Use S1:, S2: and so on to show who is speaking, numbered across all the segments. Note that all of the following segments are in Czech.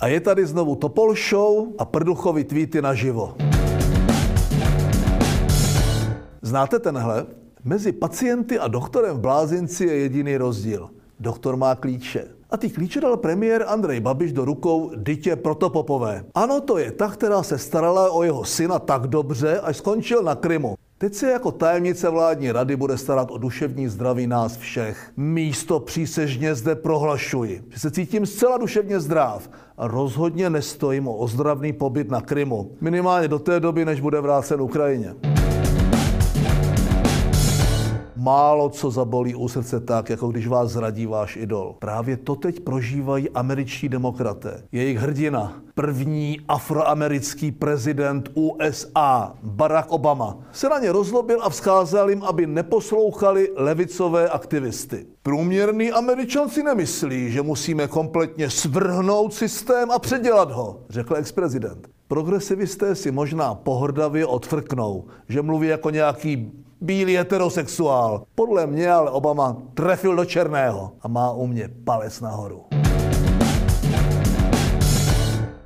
S1: A je tady znovu Topol Show a Prduchovi tweety naživo. Znáte tenhle? Mezi pacienty a doktorem v blázinci je jediný rozdíl. Doktor má klíče. A ty klíče dal premiér Andrej Babiš do rukou dytě Protopopové. Ano, to je ta, která se starala o jeho syna tak dobře, až skončil na Krymu. Teď se jako tajemnice vládní rady bude starat o duševní zdraví nás všech. Místo přísežně zde prohlašuji, že se cítím zcela duševně zdrav rozhodně nestojím o ozdravný pobyt na Krymu. Minimálně do té doby, než bude vrácen Ukrajině málo co zabolí u srdce tak, jako když vás zradí váš idol. Právě to teď prožívají američtí demokraté. Jejich hrdina, první afroamerický prezident USA, Barack Obama, se na ně rozlobil a vzkázal jim, aby neposlouchali levicové aktivisty. Průměrný američan si nemyslí, že musíme kompletně svrhnout systém a předělat ho, řekl ex-prezident. Progresivisté si možná pohrdavě odfrknou, že mluví jako nějaký bílý heterosexuál. Podle mě ale Obama trefil do černého a má u mě palec nahoru.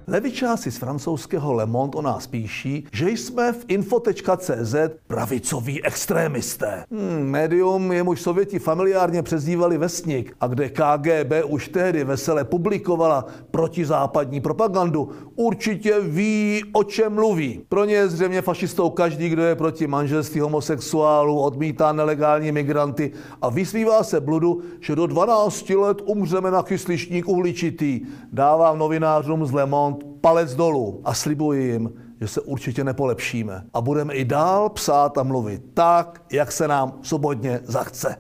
S1: Levičáci z francouzského Le Monde o nás píší, že jsme v info.cz pravicoví extrémisté. Hmm, médium, jemuž Sověti familiárně přezdívali Vesnik a kde KGB už tehdy vesele publikovala protizápadní propagandu, určitě ví, o čem mluví. Pro ně je zřejmě fašistou každý, kdo je proti manželství homosexuálů, odmítá nelegální migranty a vysmívá se bludu, že do 12 let umřeme na kysličník uhličitý. Dávám novinářům z Le Monde palec dolů a slibuji jim, že se určitě nepolepšíme. A budeme i dál psát a mluvit tak, jak se nám svobodně zachce.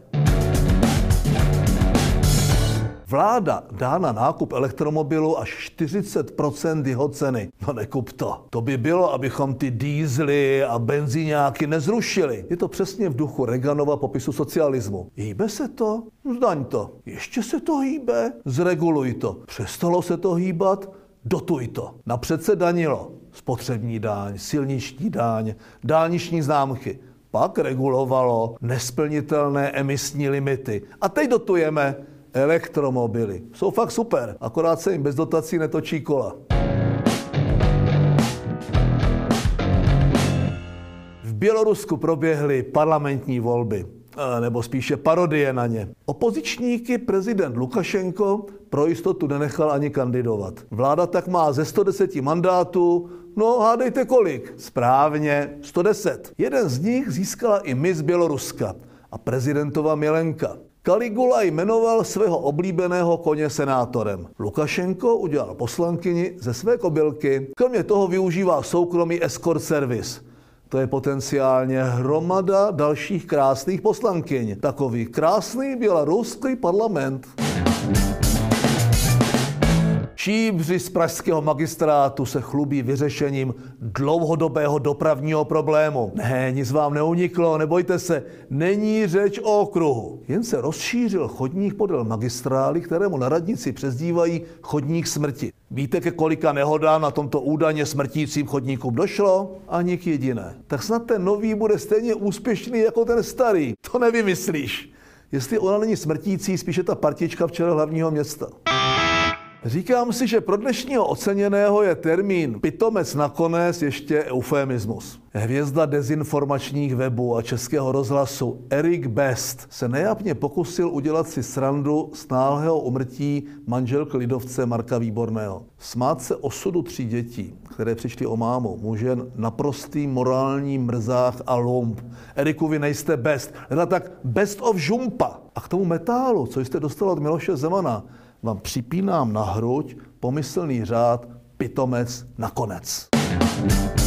S1: Vláda dá na nákup elektromobilu až 40% jeho ceny. No nekup to. To by bylo, abychom ty dýzly a benzíňáky nezrušili. Je to přesně v duchu Reaganova popisu socialismu. Hýbe se to? Zdaň to. Ještě se to hýbe? Zreguluj to. Přestalo se to hýbat? Dotuj to. Napřed se danilo spotřební dáň, silniční dáň, dálniční známky. Pak regulovalo nesplnitelné emisní limity. A teď dotujeme elektromobily. Jsou fakt super, akorát se jim bez dotací netočí kola. V Bělorusku proběhly parlamentní volby nebo spíše parodie na ně. Opozičníky prezident Lukašenko pro jistotu nenechal ani kandidovat. Vláda tak má ze 110 mandátů, no hádejte kolik? Správně, 110. Jeden z nich získala i Miss Běloruska a prezidentova Milenka. Kaligula jmenoval svého oblíbeného koně senátorem. Lukašenko udělal poslankyni ze své kobylky, kromě toho využívá soukromý escort service to je potenciálně hromada dalších krásných poslankyň. Takový krásný běloruský parlament. Šíbři z pražského magistrátu se chlubí vyřešením dlouhodobého dopravního problému. Ne, nic vám neuniklo, nebojte se, není řeč o okruhu. Jen se rozšířil chodník podél magistrály, kterému na radnici přezdívají chodník smrti. Víte, ke kolika nehodám na tomto údajně smrtícím chodníku došlo? Ani k jediné. Tak snad ten nový bude stejně úspěšný jako ten starý. To nevymyslíš. Jestli ona není smrtící, spíše ta partička včera hlavního města. Říkám si, že pro dnešního oceněného je termín pitomec nakonec ještě eufemismus. Hvězda dezinformačních webů a českého rozhlasu Erik Best se nejapně pokusil udělat si srandu z náhlého umrtí manželky lidovce Marka Výborného. Smát se osudu tří dětí, které přišly o mámu, může naprostý morální mrzách a lump. Eriku, vy nejste best. Teda tak best of žumpa. A k tomu metálu, co jste dostal od Miloše Zemana, vám připínám na hruď pomyslný řád pitomec nakonec. you